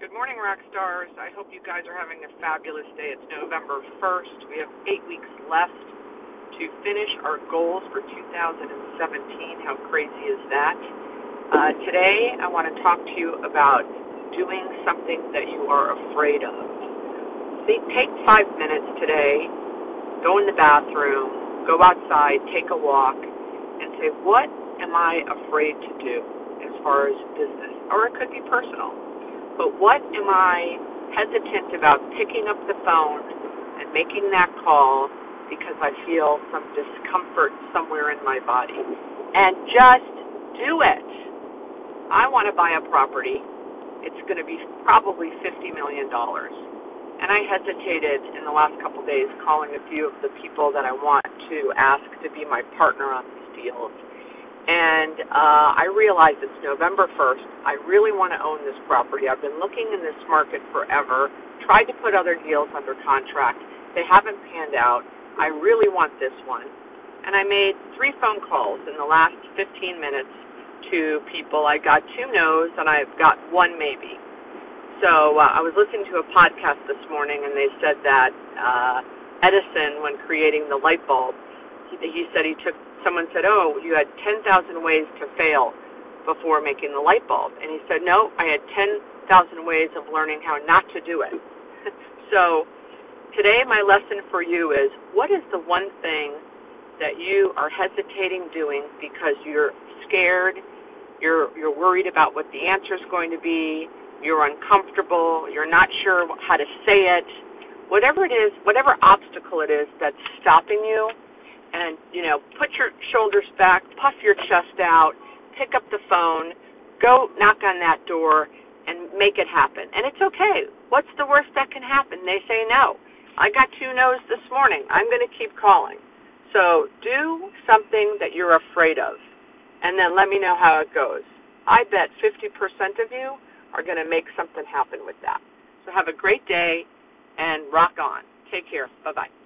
Good morning, rock stars. I hope you guys are having a fabulous day. It's November 1st. We have eight weeks left to finish our goals for 2017. How crazy is that? Uh, today, I want to talk to you about doing something that you are afraid of. See, take five minutes today, go in the bathroom, go outside, take a walk, and say, What am I afraid to do as far as business? Or it could be personal but what am I hesitant about picking up the phone and making that call because I feel some discomfort somewhere in my body? And just do it. I want to buy a property. It's going to be probably $50 million. And I hesitated in the last couple of days calling a few of the people that I want to ask to be my partner on these deals and uh, I realize it's November 1st. I really want to own this property. I've been looking in this market forever, tried to put other deals under contract. They haven't panned out. I really want this one. And I made three phone calls in the last 15 minutes to people. I got two no's and I've got one maybe. So uh, I was listening to a podcast this morning and they said that uh, Edison, when creating the light bulb, he, said he took someone said, "Oh, you had 10,000 ways to fail before making the light bulb," and he said, "No, I had 10,000 ways of learning how not to do it." so, today my lesson for you is: what is the one thing that you are hesitating doing because you're scared, you're you're worried about what the answer is going to be, you're uncomfortable, you're not sure how to say it, whatever it is, whatever obstacle it is that's stopping you and you know put your shoulders back puff your chest out pick up the phone go knock on that door and make it happen. And it's okay. What's the worst that can happen? They say no. I got two no's this morning. I'm going to keep calling. So do something that you're afraid of and then let me know how it goes. I bet 50% of you are going to make something happen with that. So have a great day and rock on. Take care. Bye bye